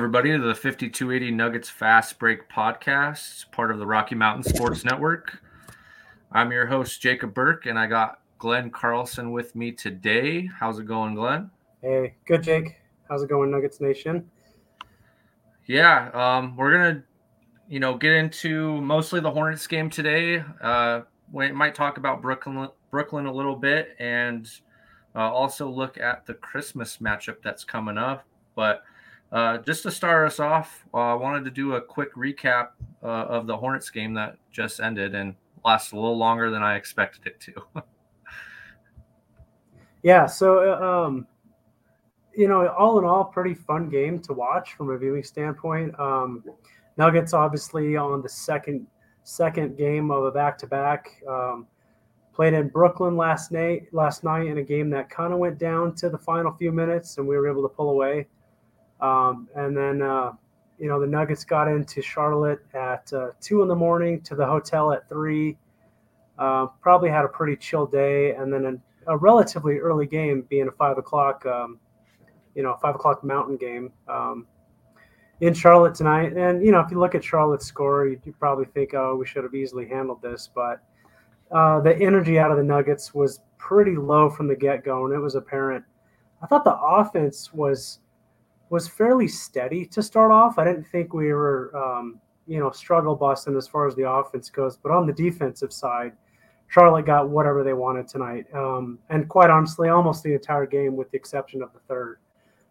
Everybody, to the 5280 Nuggets Fast Break Podcast, part of the Rocky Mountain Sports Network. I'm your host, Jacob Burke, and I got Glenn Carlson with me today. How's it going, Glenn? Hey, good, Jake. How's it going, Nuggets Nation? Yeah, um, we're gonna, you know, get into mostly the Hornets game today. Uh, we might talk about Brooklyn, Brooklyn a little bit, and uh, also look at the Christmas matchup that's coming up. But uh, just to start us off, uh, I wanted to do a quick recap uh, of the Hornets game that just ended and lasted a little longer than I expected it to. yeah, so uh, um, you know, all in all, pretty fun game to watch from a viewing standpoint. Um, Nuggets obviously on the second second game of a back to back. Played in Brooklyn last night. Last night in a game that kind of went down to the final few minutes, and we were able to pull away. Um, and then, uh, you know, the Nuggets got into Charlotte at uh, two in the morning to the hotel at three. Uh, probably had a pretty chill day, and then a, a relatively early game being a five o'clock, um, you know, five o'clock Mountain game um, in Charlotte tonight. And you know, if you look at Charlotte's score, you, you probably think, oh, we should have easily handled this, but uh, the energy out of the Nuggets was pretty low from the get go, and it was apparent. I thought the offense was was fairly steady to start off. I didn't think we were, um, you know, struggle busting as far as the offense goes. But on the defensive side, Charlotte got whatever they wanted tonight. Um, and quite honestly, almost the entire game, with the exception of the third.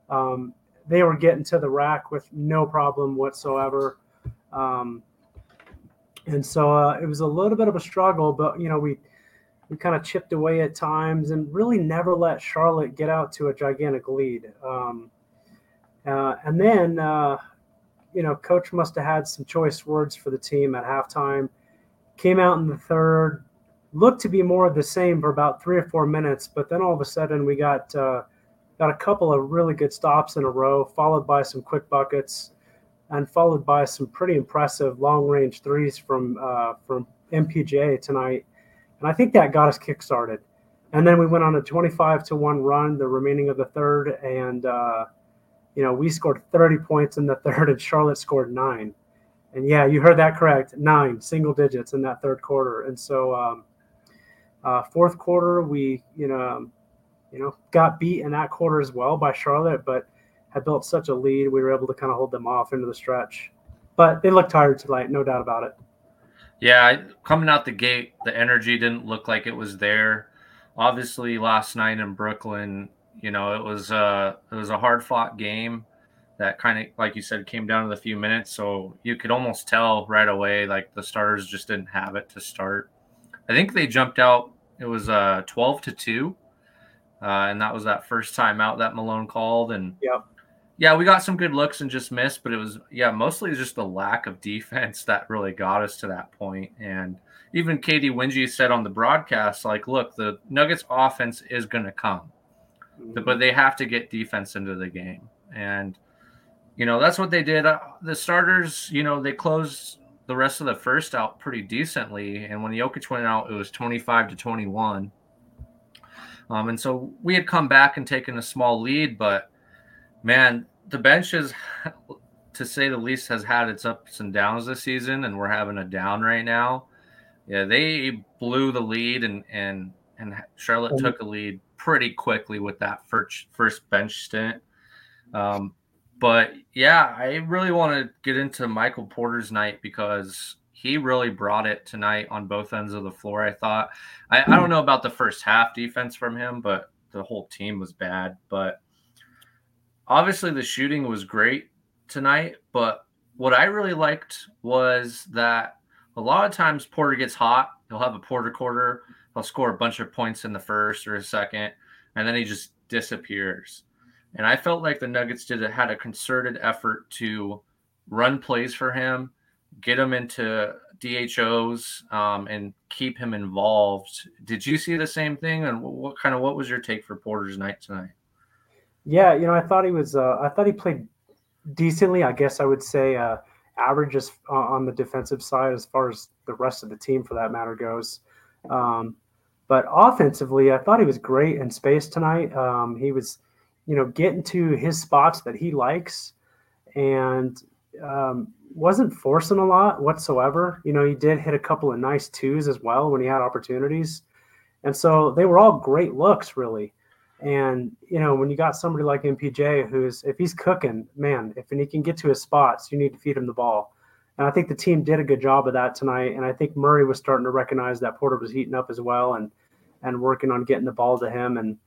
Um, they were getting to the rack with no problem whatsoever. Um, and so uh, it was a little bit of a struggle, but, you know, we, we kind of chipped away at times and really never let Charlotte get out to a gigantic lead. Um, uh, and then, uh, you know, coach must have had some choice words for the team at halftime. Came out in the third, looked to be more of the same for about three or four minutes, but then all of a sudden we got uh, got a couple of really good stops in a row, followed by some quick buckets, and followed by some pretty impressive long range threes from uh, from MPJ tonight. And I think that got us kick started. And then we went on a 25 to one run the remaining of the third, and uh, you know, we scored 30 points in the third and Charlotte scored nine. And yeah, you heard that correct. Nine single digits in that third quarter. And so, um, uh, fourth quarter, we, you know, um, you know, got beat in that quarter as well by Charlotte, but had built such a lead. We were able to kind of hold them off into the stretch. But they looked tired tonight, no doubt about it. Yeah, coming out the gate, the energy didn't look like it was there. Obviously, last night in Brooklyn, you know, it was a uh, it was a hard fought game that kind of like you said came down to the few minutes, so you could almost tell right away like the starters just didn't have it to start. I think they jumped out. It was uh 12 to two, uh, and that was that first time out that Malone called. And yep. yeah, we got some good looks and just missed, but it was yeah mostly just the lack of defense that really got us to that point. And even Katy Winge said on the broadcast, like, look, the Nuggets offense is going to come but they have to get defense into the game. And, you know, that's what they did. Uh, the starters, you know, they closed the rest of the first out pretty decently. And when Jokic went out, it was 25 to 21. Um, and so we had come back and taken a small lead, but man, the bench is, to say the least, has had its ups and downs this season, and we're having a down right now. Yeah, they blew the lead, and and and Charlotte mm-hmm. took a lead pretty quickly with that first first bench stint. Um, but yeah, I really want to get into Michael Porter's night because he really brought it tonight on both ends of the floor. I thought I, I don't know about the first half defense from him, but the whole team was bad. But obviously the shooting was great tonight. But what I really liked was that a lot of times Porter gets hot. He'll have a Porter quarter he'll score a bunch of points in the first or a second, and then he just disappears. And I felt like the Nuggets did had a concerted effort to run plays for him, get him into DHOs, um, and keep him involved. Did you see the same thing? And what kind of what was your take for Porter's night tonight? Yeah, you know, I thought he was. Uh, I thought he played decently. I guess I would say uh, average just on the defensive side as far as the rest of the team, for that matter, goes. Um, but offensively, I thought he was great in space tonight. Um, he was, you know, getting to his spots that he likes, and um, wasn't forcing a lot whatsoever. You know, he did hit a couple of nice twos as well when he had opportunities. And so they were all great looks, really. And, you know, when you got somebody like MPJ who's, if he's cooking, man, if he can get to his spots, you need to feed him the ball. And I think the team did a good job of that tonight. And I think Murray was starting to recognize that Porter was heating up as well and, and working on getting the ball to him. And,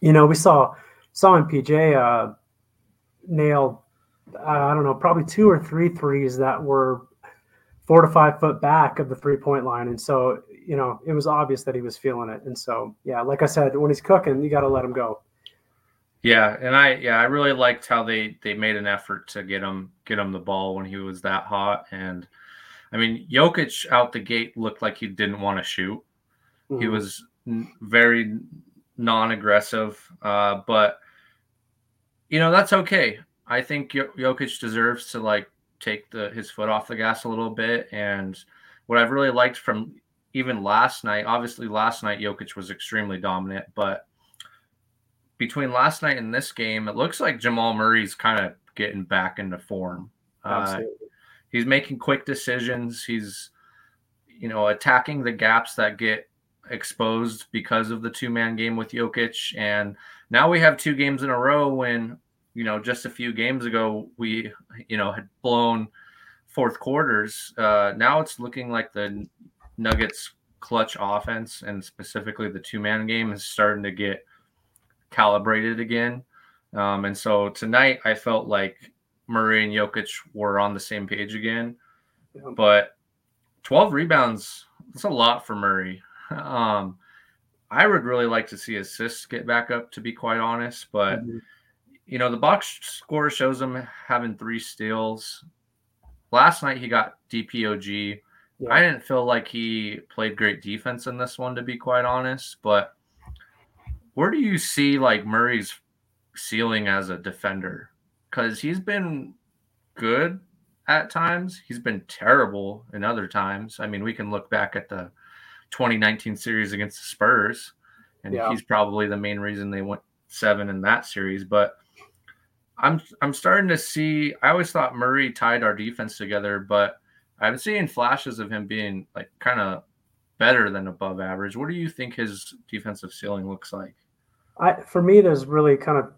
you know, we saw, saw MPJ uh, nail I don't know, probably two or three threes that were four to five foot back of the three point line. And so, you know, it was obvious that he was feeling it. And so, yeah, like I said, when he's cooking, you got to let him go. Yeah, and I yeah I really liked how they they made an effort to get him get him the ball when he was that hot, and I mean Jokic out the gate looked like he didn't want to shoot. Mm-hmm. He was very non-aggressive, uh, but you know that's okay. I think Jokic deserves to like take the his foot off the gas a little bit. And what I've really liked from even last night, obviously last night Jokic was extremely dominant, but between last night and this game, it looks like Jamal Murray's kind of getting back into form. Uh, he's making quick decisions. He's, you know, attacking the gaps that get exposed because of the two man game with Jokic. And now we have two games in a row when you know, just a few games ago, we, you know, had blown fourth quarters. Uh, now it's looking like the Nuggets clutch offense and specifically the two man game is starting to get calibrated again. Um, and so tonight I felt like Murray and Jokic were on the same page again. But 12 rebounds, that's a lot for Murray. Um, I would really like to see assists get back up, to be quite honest. But mm-hmm you know, the box score shows him having three steals. Last night he got DPOG. Yeah. I didn't feel like he played great defense in this one, to be quite honest. But where do you see like Murray's ceiling as a defender? Because he's been good at times, he's been terrible in other times. I mean, we can look back at the 2019 series against the Spurs, and yeah. he's probably the main reason they went seven in that series. But I'm I'm starting to see. I always thought Murray tied our defense together, but I'm seeing flashes of him being like kind of better than above average. What do you think his defensive ceiling looks like? I, for me, there's really kind of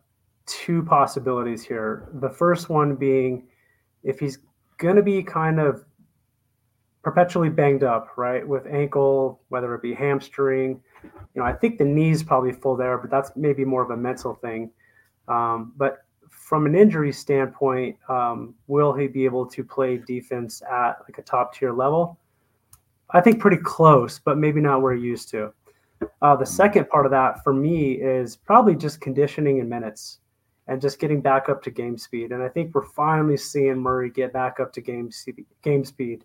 two possibilities here. The first one being if he's going to be kind of perpetually banged up, right, with ankle, whether it be hamstring. You know, I think the knee's probably full there, but that's maybe more of a mental thing. Um, but from an injury standpoint, um, will he be able to play defense at like a top tier level? I think pretty close, but maybe not where he used to. Uh, the second part of that for me is probably just conditioning and minutes and just getting back up to game speed. And I think we're finally seeing Murray get back up to game speed. Game speed.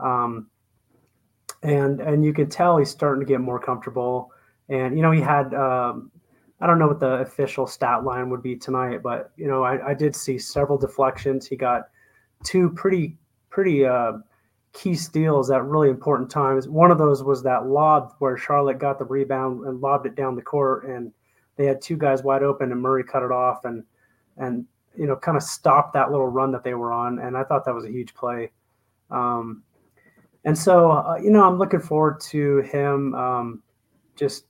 Um, and and you can tell he's starting to get more comfortable. And you know he had um, I don't know what the official stat line would be tonight, but you know, I, I did see several deflections. He got two pretty pretty uh, key steals at really important times. One of those was that lob where Charlotte got the rebound and lobbed it down the court, and they had two guys wide open, and Murray cut it off and and you know kind of stopped that little run that they were on. And I thought that was a huge play. Um, and so uh, you know, I'm looking forward to him um, just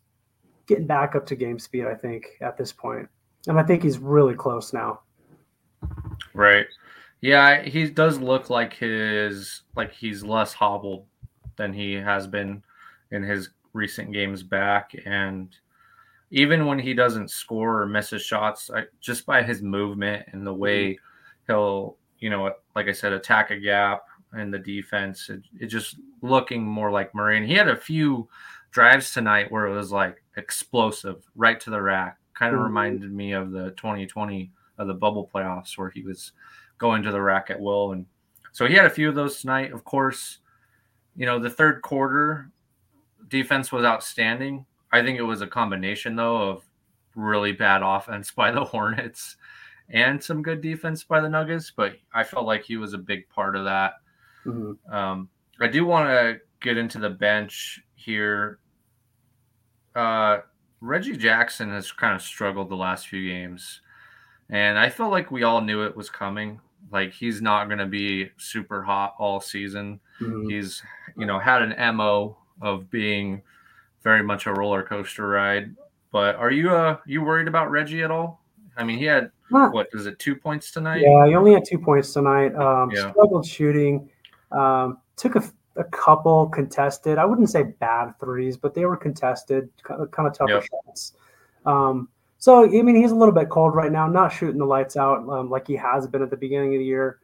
getting back up to game speed, I think, at this. And I think he's really close now. Right. Yeah, he does look like his like he's less hobbled than he has been in his recent games back and even when he doesn't score or misses shots I, just by his movement and the way mm-hmm. he'll you know like i said attack a gap in the defense it, it just looking more like Murray. And he had a few drives tonight where it was like explosive right to the rack. Kind of mm-hmm. reminded me of the 2020 of the bubble playoffs where he was going to the rack at will. And so he had a few of those tonight. Of course, you know, the third quarter defense was outstanding. I think it was a combination though of really bad offense by the Hornets and some good defense by the Nuggets, but I felt like he was a big part of that. Mm-hmm. Um, I do want to get into the bench here. Uh, Reggie Jackson has kind of struggled the last few games. And I felt like we all knew it was coming. Like he's not going to be super hot all season. Mm-hmm. He's, you know, had an MO of being very much a roller coaster ride. But are you uh you worried about Reggie at all? I mean, he had not, what is it, two points tonight? Yeah, he only had two points tonight. Um, yeah. Struggled shooting. Um, took a, a, couple contested. I wouldn't say bad threes, but they were contested, kind of, kind of tougher yep. shots. Um, so I mean, he's a little bit cold right now, not shooting the lights out um, like he has been at the beginning of the year.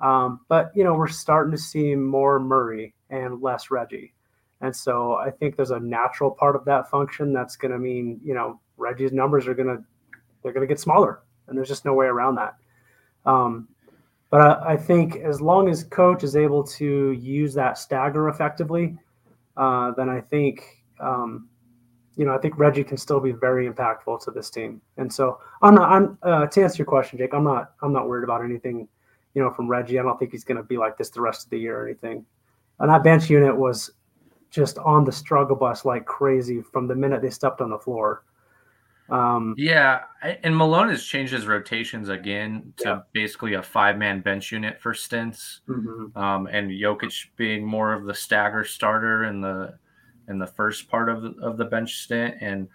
Um, but you know, we're starting to see more Murray and less Reggie, and so I think there's a natural part of that function that's going to mean you know Reggie's numbers are going to they're going to get smaller, and there's just no way around that. Um, but I, I, think as long as coach is able to use that stagger effectively, uh, then I think um, you know I think Reggie can still be very impactful to this team. And so I'm not. I'm uh, to answer your question, Jake. I'm not. I'm not worried about anything. You know, from Reggie, I don't think he's going to be like this the rest of the year or anything. And that bench unit was just on the struggle bus like crazy from the minute they stepped on the floor. Um, yeah, and Malone has changed his rotations again to yeah. basically a five-man bench unit for stints, mm-hmm. um, and Jokic being more of the stagger starter and the in the first part of the, of the bench stint. And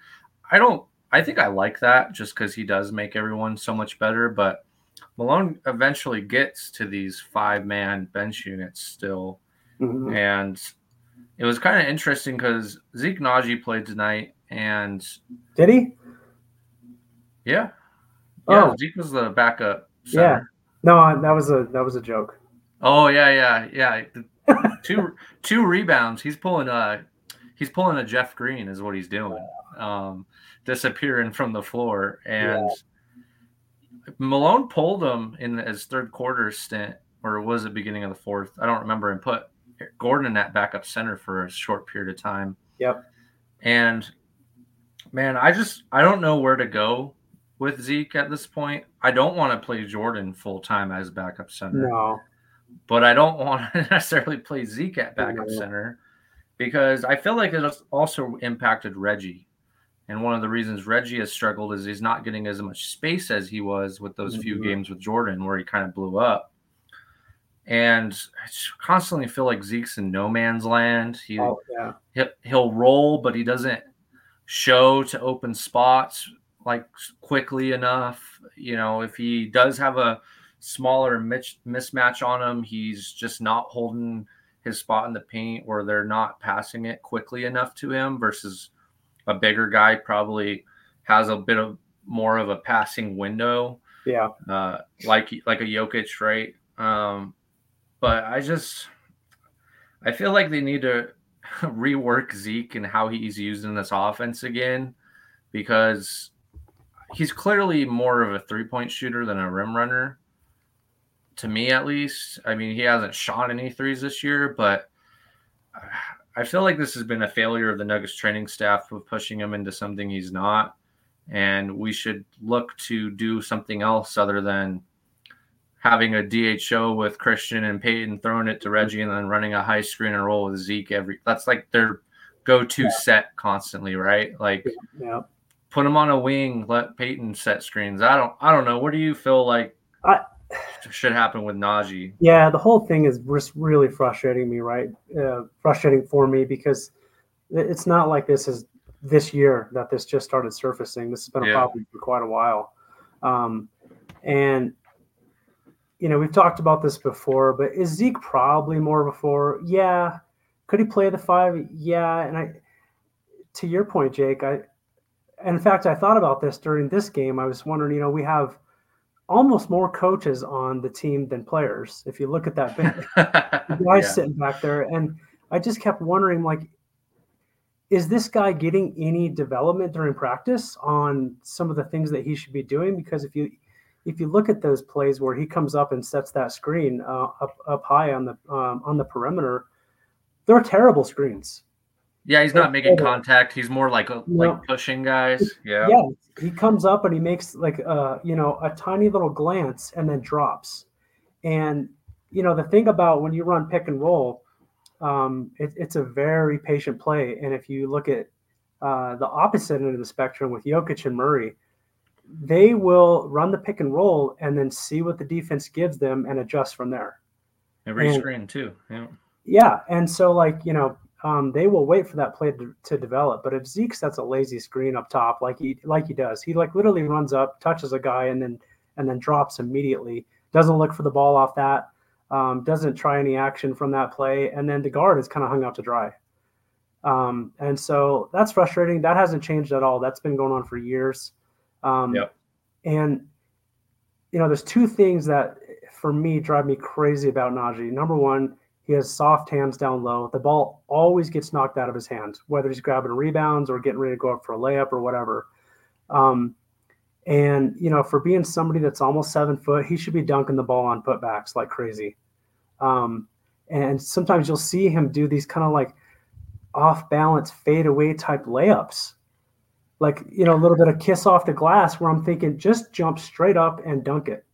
I don't, I think I like that just because he does make everyone so much better. But Malone eventually gets to these five-man bench units still, mm-hmm. and it was kind of interesting because Zeke Nnaji played tonight, and did he? Yeah. Yeah, oh. Zeke was the backup. Center. Yeah. No, that was a that was a joke. Oh yeah, yeah, yeah. two two rebounds. He's pulling a he's pulling a Jeff Green is what he's doing. Um, disappearing from the floor and yeah. Malone pulled him in his third quarter stint, or was it beginning of the fourth? I don't remember, and put Gordon in that backup center for a short period of time. Yep. And man, I just I don't know where to go with Zeke at this point. I don't want to play Jordan full time as backup center. No. But I don't want to necessarily play Zeke at backup yeah. center because I feel like it's also impacted Reggie. And one of the reasons Reggie has struggled is he's not getting as much space as he was with those mm-hmm. few games with Jordan where he kind of blew up. And I constantly feel like Zeke's in no man's land. He oh, yeah. he'll roll, but he doesn't show to open spots like quickly enough. You know, if he does have a smaller mismatch on him, he's just not holding his spot in the paint or they're not passing it quickly enough to him versus a bigger guy probably has a bit of more of a passing window. Yeah. Uh, like like a Jokic, right? Um, but I just I feel like they need to rework Zeke and how he's used in this offense again because he's clearly more of a three point shooter than a rim runner. To me, at least. I mean, he hasn't shot any threes this year, but uh, I feel like this has been a failure of the Nuggets training staff of pushing him into something he's not. And we should look to do something else other than having a DHO with Christian and Peyton throwing it to Reggie and then running a high screen and roll with Zeke every that's like their go-to yeah. set constantly, right? Like yeah put him on a wing, let Peyton set screens. I don't I don't know. What do you feel like I, should happen with Nnaji? Yeah, the whole thing is just really frustrating me, right? Uh, frustrating for me because it's not like this is this year that this just started surfacing. This has been a yeah. problem for quite a while. Um, and you know, we've talked about this before, but is Zeke probably more before? Yeah. Could he play the five? Yeah. And I, to your point, Jake, I, in fact, I thought about this during this game. I was wondering, you know, we have almost more coaches on the team than players. If you look at that bench, guys yeah. sitting back there, and I just kept wondering, like, is this guy getting any development during practice on some of the things that he should be doing? Because if you if you look at those plays where he comes up and sets that screen uh, up up high on the um, on the perimeter, they're terrible screens. Yeah, he's not making contact. He's more like a, like pushing guys. Yeah. Yeah. He comes up and he makes like uh you know a tiny little glance and then drops. And you know the thing about when you run pick and roll, um, it, it's a very patient play. And if you look at uh, the opposite end of the spectrum with Jokic and Murray, they will run the pick and roll and then see what the defense gives them and adjust from there. Every and, screen too. Yeah. Yeah, and so like you know, um, they will wait for that play to, to, develop. But if Zeke sets a lazy screen up top, like he like he does, he like literally runs up, touches a guy, and then and then drops immediately. Doesn't look for the ball off that. Um, doesn't try any action from that play, and then the guard is kind of hung out to dry. Um, and so that's frustrating. That hasn't changed at all. That's been going on for years. Um, yep. And you know, there's two things that for me drive me crazy about Nnaji. Number one, he has soft hands down low. The ball always gets knocked out of his hands, whether he's grabbing rebounds or getting ready to go up for a layup or whatever. Um, and you know, for being somebody that's almost seven foot, he should be dunking the ball on putbacks like crazy. Um, and sometimes you'll see him do these kind of like off balance fade away type layups like you know a little bit of kiss off the glass where i'm thinking just jump straight up and dunk it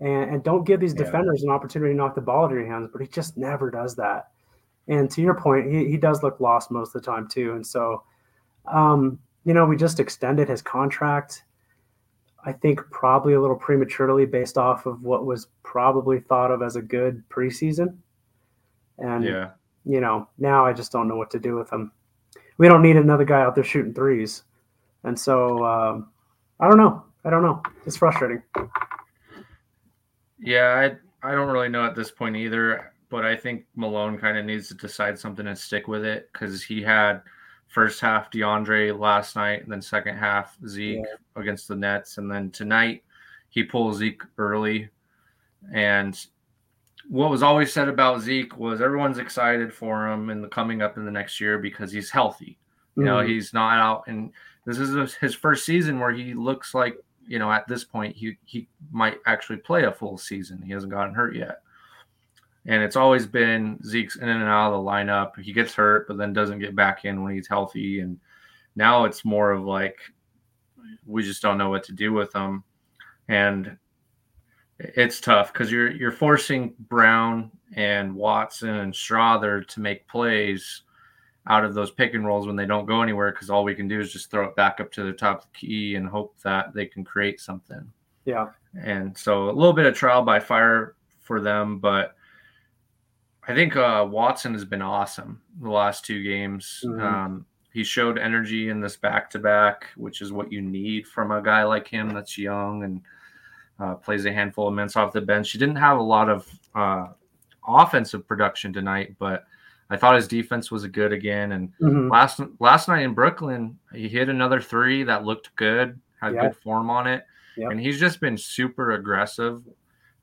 and, and don't give these yeah. defenders an opportunity to knock the ball out of your hands but he just never does that and to your point he, he does look lost most of the time too and so um, you know we just extended his contract i think probably a little prematurely based off of what was probably thought of as a good preseason and yeah you know, now I just don't know what to do with him. We don't need another guy out there shooting threes. And so um, I don't know. I don't know. It's frustrating. Yeah, I I don't really know at this point either, but I think Malone kind of needs to decide something and stick with it because he had first half DeAndre last night, and then second half Zeke yeah. against the Nets, and then tonight he pulls Zeke early, and what was always said about Zeke was everyone's excited for him in the coming up in the next year because he's healthy. You know, mm-hmm. he's not out, and this is his first season where he looks like you know at this point he he might actually play a full season. He hasn't gotten hurt yet, and it's always been Zeke's in and out of the lineup. He gets hurt, but then doesn't get back in when he's healthy, and now it's more of like we just don't know what to do with him, and it's tough because you're you're forcing Braun and Watson and Strawther to make plays out of those pick and rolls when they don't go anywhere because all we can do is just throw it back up to the top of the key and hope that they can create something. Yeah. And so a little bit of trial by fire for them, but I think uh, Watson has been awesome the last two games. Mm-hmm. Um, he showed energy in this back to back, which is what you need from a guy like him that's young and – uh, plays a handful of minutes off the bench. He didn't have a lot of uh, offensive production tonight, but I thought his defense was good again. And mm-hmm. last last night in Brooklyn, he hit another three that looked good, had yep. good form on it, and he's just been super aggressive.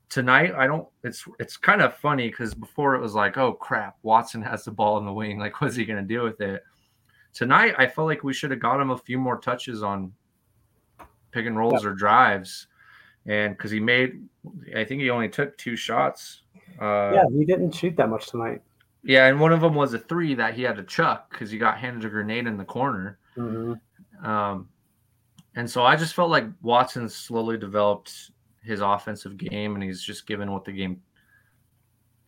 Tonight, I don't. It's it's kind of funny because before it was like, oh crap, Watson has the ball in the wing. Like, what's he going to do with it? Tonight, I felt like we should have got him a few more touches on pick and rolls or drives and because he made, I think he only took two shots. Uh, yeah, he didn't shoot that much tonight. Yeah, and one of them was a three that he had to chuck because he got handed a grenade in the corner. Mm-hmm. Um, and so I just felt like Watson slowly developed his offensive game, and he's just given what the game.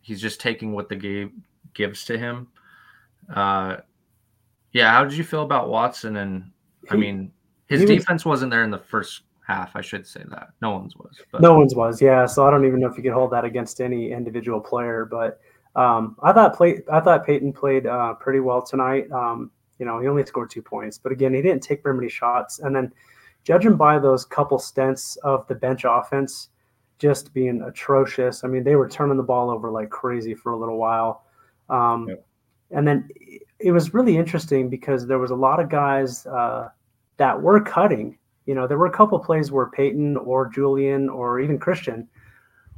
He's just taking what the game gives to him. Uh, yeah, how did you feel about Watson? And I mean, his defense was, wasn't there in the first half. I should say that no one's was. But. No one's was, yeah. So I don't even know if you could hold that against any individual player. But um, I thought play, I thought Peyton played uh, pretty well tonight. Um, you know, he only scored two points, but again, he didn't take very many shots. And then, judging by those couple stints of the bench offense, just being atrocious. I mean, they were turning the ball over like crazy for a little while. Um, yep. And then it was really interesting because there was a lot of guys uh, that were cutting you know, there were a couple plays where Peyton or Julian or even Christian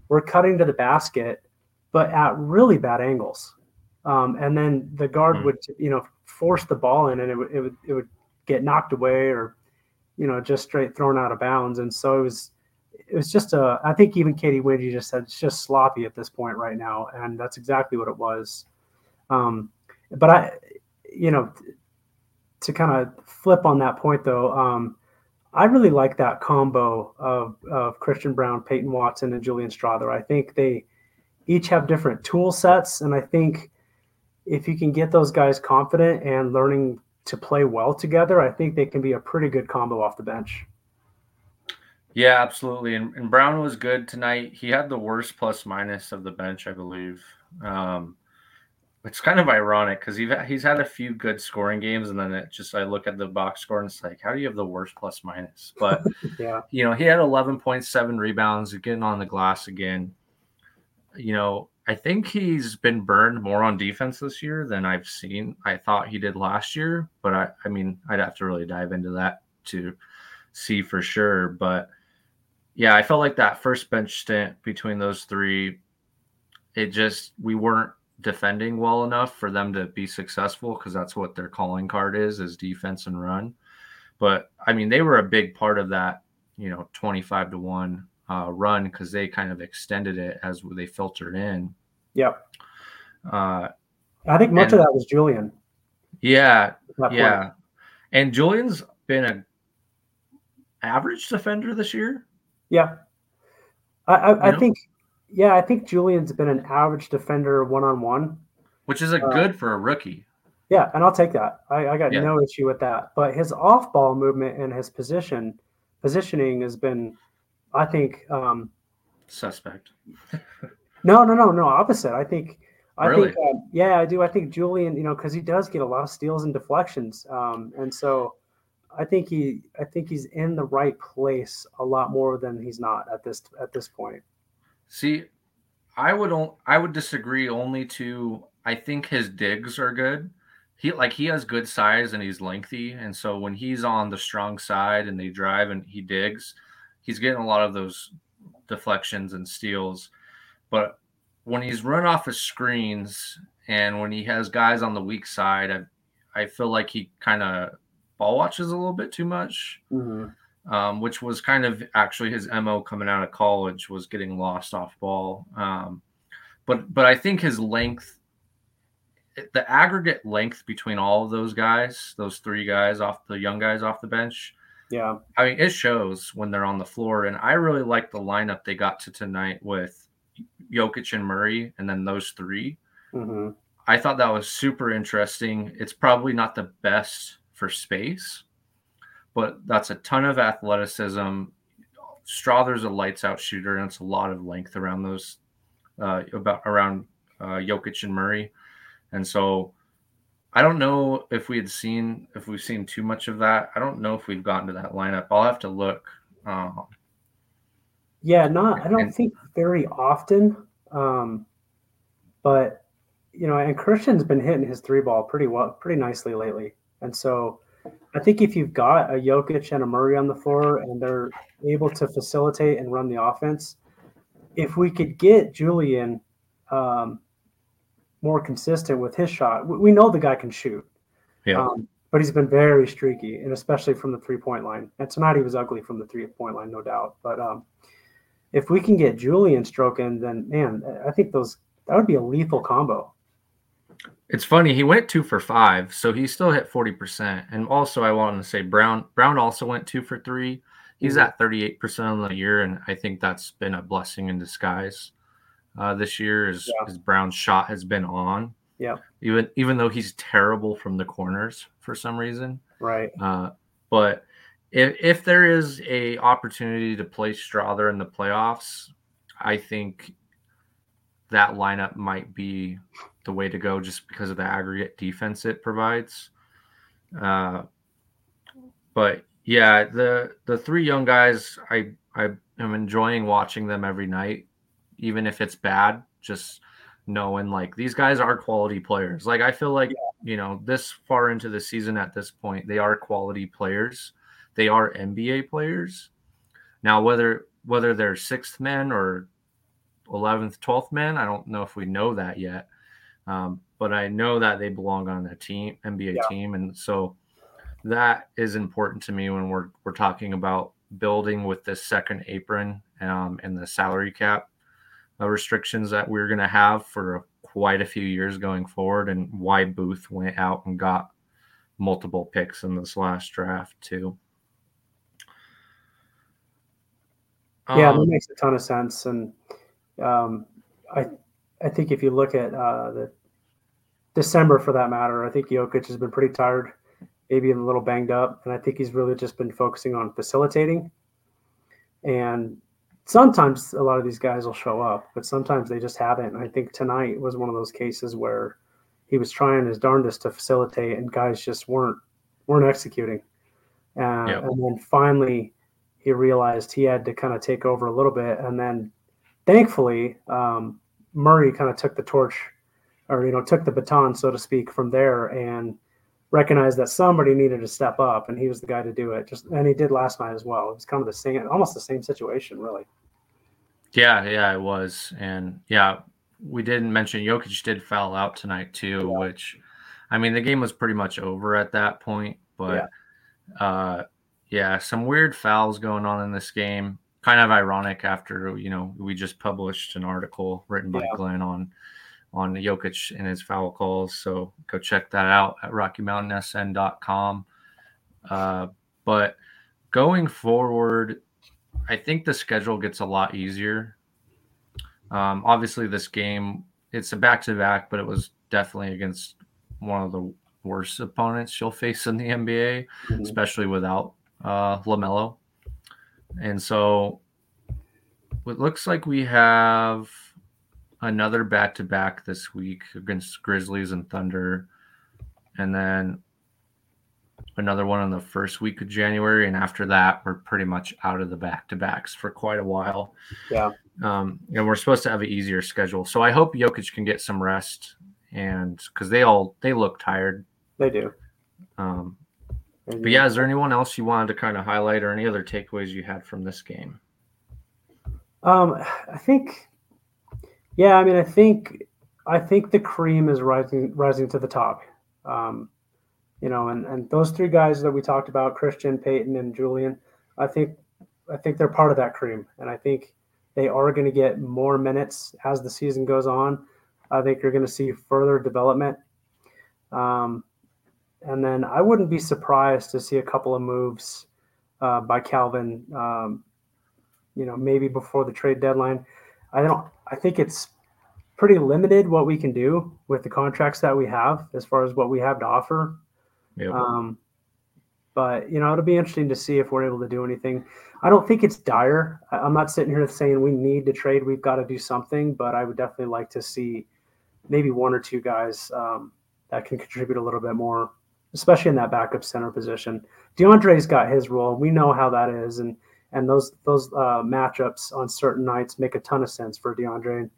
were cutting to the basket, but at really bad angles. Um, and then the guard mm. would, you know, force the ball in, and it would it would it would get knocked away or, you know, just straight thrown out of bounds. And so it was it was just a. I think even Katy Winge just said it's just sloppy at this point right now, and that's exactly what it was. Um, but I, you know, to kind of flip on that point though, um, I really like that combo of, of Christian Braun, Peyton Watson, and Julian Strawther. I think they each have different tool sets, and I think if you can get those guys confident and learning to play well together, I think they can be a pretty good combo off the bench. Yeah, absolutely. And, and Braun was good tonight. He had the worst plus minus of the bench, I believe. Um, it's kind of ironic because he's he's had a few good scoring games, and then it just I look at the box score and it's like, how do you have the worst plus minus? But yeah, you know, he had 11.7 rebounds, getting on the glass again. You know, I think he's been burned more on defense this year than I've seen. I thought he did last year, but I, I mean, I'd have to really dive into that to see for sure. But yeah, I felt like that first bench stint between those three, it just we weren't defending well enough for them to be successful because that's what their calling card is is defense and run. But I mean, they were a big part of that, you know, 25 to 1 uh, run because they kind of extended it as they filtered in. Yep. Uh, I think much and, of that was Julian. Yeah. Yeah. And Julian's been a average defender this year. Yeah. I, I, I think yeah, I think Julian's been an average defender one on one, which is a uh, good for a rookie. Yeah, and I'll take that. I, I got yeah. no issue with that. But his off ball movement and his position positioning has been, I think, um, suspect. no, no, no, no. Opposite. I think. I really? think, uh, yeah, I do. I think Julian, you know, because he does get a lot of steals and deflections, um, and so I think he, I think he's in the right place a lot more than he's not at this at this point. See, I would I would disagree only to I think his digs are good. He like he has good size and he's lengthy, and so when he's on the strong side and they drive and he digs, he's getting a lot of those deflections and steals. But when he's run off of screens and when he has guys on the weak side, I I feel like he kind of ball watches a little bit too much. Mm-hmm um, which was kind of actually his mo coming out of college was getting lost off ball. Um, but but I think his length, the aggregate length between all of those guys, those three guys off the young guys off the bench, yeah, I mean it shows when they're on the floor. And I really like the lineup they got to tonight with Jokic and Murray, and then those 3 mm-hmm. I thought that was super interesting. It's probably not the best for space but that's a ton of athleticism. Strawther's a lights out shooter, and it's a lot of length around those, uh, about around uh, Jokic and Murray, and so I don't know if we had seen if we've seen too much of that. I don't know if we've gotten to that lineup. I'll have to look. Um, yeah, not. I don't and, think very often, um, but you know, and Christian's been hitting his three ball pretty well, pretty nicely lately, and so I think if you've got a Jokic and a Murray on the floor and they're able to facilitate and run the offense, if we could get Julian um, more consistent with his shot, we know the guy can shoot. Yeah. Um, but he's been very streaky, and especially from the three point line. And tonight he was ugly from the three point line, no doubt. But um, if we can get Julian stroking, then man, I think those that would be a lethal combo. It's funny he went two for five, so he still hit forty percent. And also, I wanted to say Braun Braun also went two for three. He's mm-hmm. at thirty eight percent on the year, and I think that's been a blessing in disguise uh, this year. Is yeah. his Braun's shot has been on. Yeah. Even even though he's terrible from the corners for some reason. Right. Uh, but if if there is a opportunity to play Strawther in the playoffs, I think that lineup might be the way to go just because of the aggregate defense it provides. Uh, but yeah, the the three young guys, I I am enjoying watching them every night, even if it's bad. Just knowing like these guys are quality players. Like I feel like you know this far into the season at this point, they are quality players. They are NBA players. Now whether whether they're sixth men or 11th, 12th men. I don't know if we know that yet. Um, but I know that they belong on a team, NBA yeah. team. And so that is important to me when we're, we're talking about building with this second apron um, and the salary cap restrictions that we're going to have for quite a few years going forward and why Booth went out and got multiple picks in this last draft too. Yeah, um, that makes a ton of sense. And um, I I think if you look at uh, the December for that matter, I think Jokic has been pretty tired, maybe a little banged up, and I think he's really just been focusing on facilitating. And sometimes a lot of these guys will show up, but sometimes they just haven't. And I think tonight was one of those cases where he was trying his darndest to facilitate, and guys just weren't weren't executing. Uh, yep. And then finally, he realized he had to kind of take over a little bit, and then thankfully, um, Murray kind of took the torch, or you know, took the baton, so to speak, from there, and recognized that somebody needed to step up, and he was the guy to do it. Just and he did last night as well. It was kind of the same, almost the same situation, really. Yeah, yeah, it was, and yeah, we didn't mention Jokic did foul out tonight too, yeah. which, I mean, the game was pretty much over at that point, but, yeah. uh, yeah, some weird fouls going on in this game. Kind of ironic after you know we just published an article written by yeah. Glenn on on Jokic and his foul calls. So go check that out at RockyMountainSN.com. Uh, but going forward, I think the schedule gets a lot easier. Um, obviously, this game it's a back to back, but it was definitely against one of the worst opponents you'll face in the NBA, mm-hmm. especially without uh, LaMelo. And so it looks like we have another back to back this week against Grizzlies and Thunder, and then another one in the first week of January. And after that, we're pretty much out of the back to backs for quite a while. Yeah. Um, and we're supposed to have an easier schedule. So I hope Jokic can get some rest and because they all they look tired. They do. Um, but yeah, is there anyone else you wanted to kind of highlight or any other takeaways you had from this game? Um, I think yeah, I mean, I think I think the cream is rising rising to the top. Um, you know, and and those three guys that we talked about, Christian, Peyton, and Julian, I think I think they're part of that cream, and I think they are going to get more minutes as the season goes on. I think you're going to see further development. Um, and then I wouldn't be surprised to see a couple of moves uh, by Calvin. Um, you know, maybe before the trade deadline. I don't. I think it's pretty limited what we can do with the contracts that we have as far as what we have to offer. Yep. Um, but you know, it'll be interesting to see if we're able to do anything. I don't think it's dire. I'm not sitting here saying we need to trade. We've got to do something, but I would definitely like to see maybe one or two guys um, that can contribute a little bit more, especially in that backup center position. DeAndre's got his role. We know how that is, and and those those uh, matchups on certain nights make a ton of sense for DeAndre,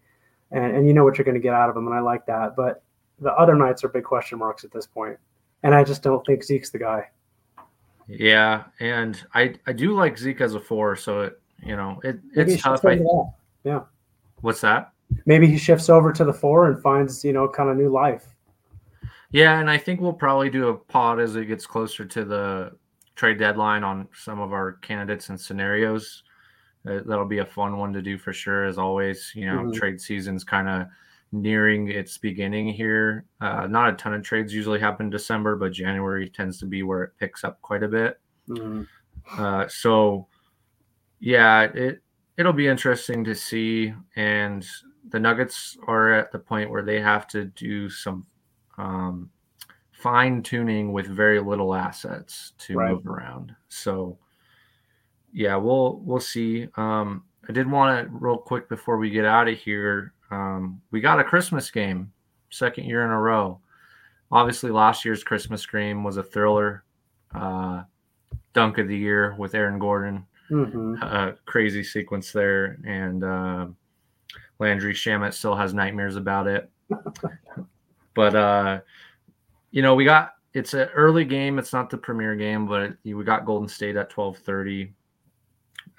and, and you know what you're going to get out of him, and I like that. But the other nights are big question marks at this point, and I just don't think Zeke's the guy. Yeah, and I I do like Zeke as a four, so it you know it it's tough. I, yeah. What's that? Maybe he shifts over to the four and finds you know kind of new life. Yeah, and I think we'll probably do a pod as it gets closer to the trade deadline on some of our candidates and scenarios. Uh, that'll be a fun one to do for sure. As always, you know, mm-hmm. trade season's kind of nearing its beginning here. Uh, not a ton of trades usually happen in December, but January tends to be where it picks up quite a bit. Mm-hmm. Uh, so, yeah, it it'll be interesting to see. And the Nuggets are at the point where they have to do some um, fine tuning with very little assets to right. move around. So yeah, we'll we'll see. Um, I did want to real quick before we get out of here. Um, we got a Christmas game, second year in a row. Obviously, last year's Christmas game was a thriller. Uh, dunk of the year with Aaron Gordon. Mm-hmm. Uh, crazy sequence there, and uh, Landry Shamet still has nightmares about it. but uh, you know, we got it's an early game. It's not the premier game, but we got Golden State at twelve thirty.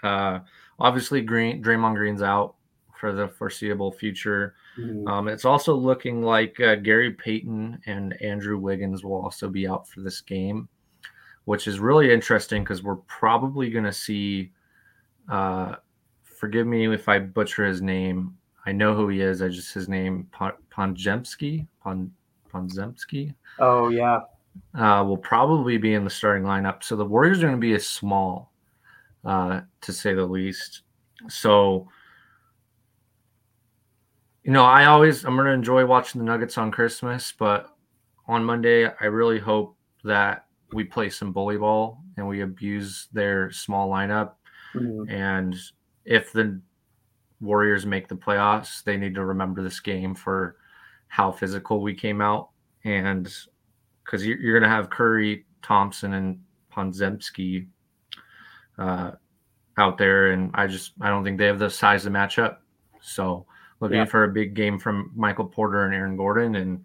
Uh, obviously, Green Draymond Green's out for the foreseeable future. Mm-hmm. Um, it's also looking like uh, Gary Payton and Andrew Wiggins will also be out for this game, which is really interesting because we're probably going to see. Uh, forgive me if I butcher his name. I know who he is. I just his name Podziemski. Pon, Podziemski. Oh yeah. Uh, will probably be in the starting lineup. So the Warriors are going to be a small, uh, to say the least. So, you know, I always I'm going to enjoy watching the Nuggets on Christmas, but on Monday I really hope that we play some bully ball and we abuse their small lineup. Mm-hmm. And if the Warriors make the playoffs, they need to remember this game for how physical we came out. And because you're, you're going to have Curry, Thompson, and Podziemski uh, out there. And I just, I don't think they have the size to match up. So looking yeah. for a big game from Michael Porter and Aaron Gordon. And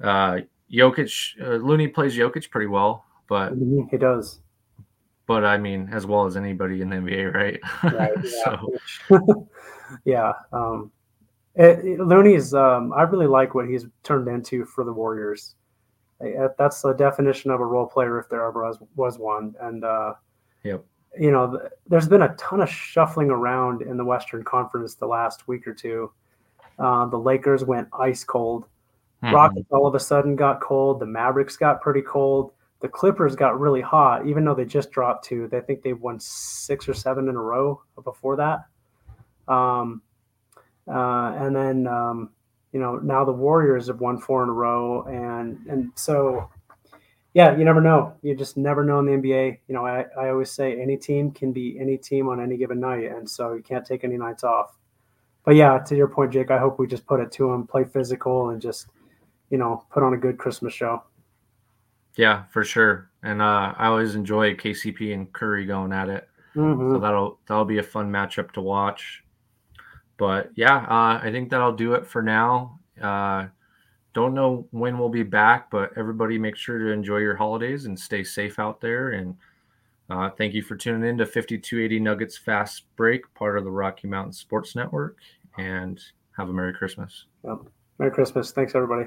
uh, Jokic, uh, Looney plays Jokic pretty well, but he does. But I mean, as well as anybody in the NBA, right? right yeah. so, yeah. Um, it, Looney's. Um, I really like what he's turned into for the Warriors. That's the definition of a role player, if there ever was, was one. And uh, yep. you know, there's been a ton of shuffling around in the Western Conference the last week or two. Uh, the Lakers went ice cold. Mm-hmm. Rockets all of a sudden got cold. The Mavericks got pretty cold. The Clippers got really hot, even though they just dropped two. They think they've won six or seven in a row before that. Um, uh, and then um, you know now the Warriors have won four in a row, and and so yeah, you never know. You just never know in the NBA. You know, I, I always say any team can be any team on any given night, and so you can't take any nights off. But yeah, to your point, Jake, I hope we just put it to them, play physical, and just you know, put on a good Christmas show. Yeah, for sure. And uh, I always enjoy KCP and Curry going at it. Mm-hmm. So that'll that'll be a fun matchup to watch. But yeah, uh, I think that'll do it for now. Uh, don't know when we'll be back, but everybody make sure to enjoy your holidays and stay safe out there. And uh, thank you for tuning in to 5280 Nuggets Fast Break, part of the Rocky Mountain Sports Network. And have a Merry Christmas. Yep. Merry Christmas. Thanks, everybody.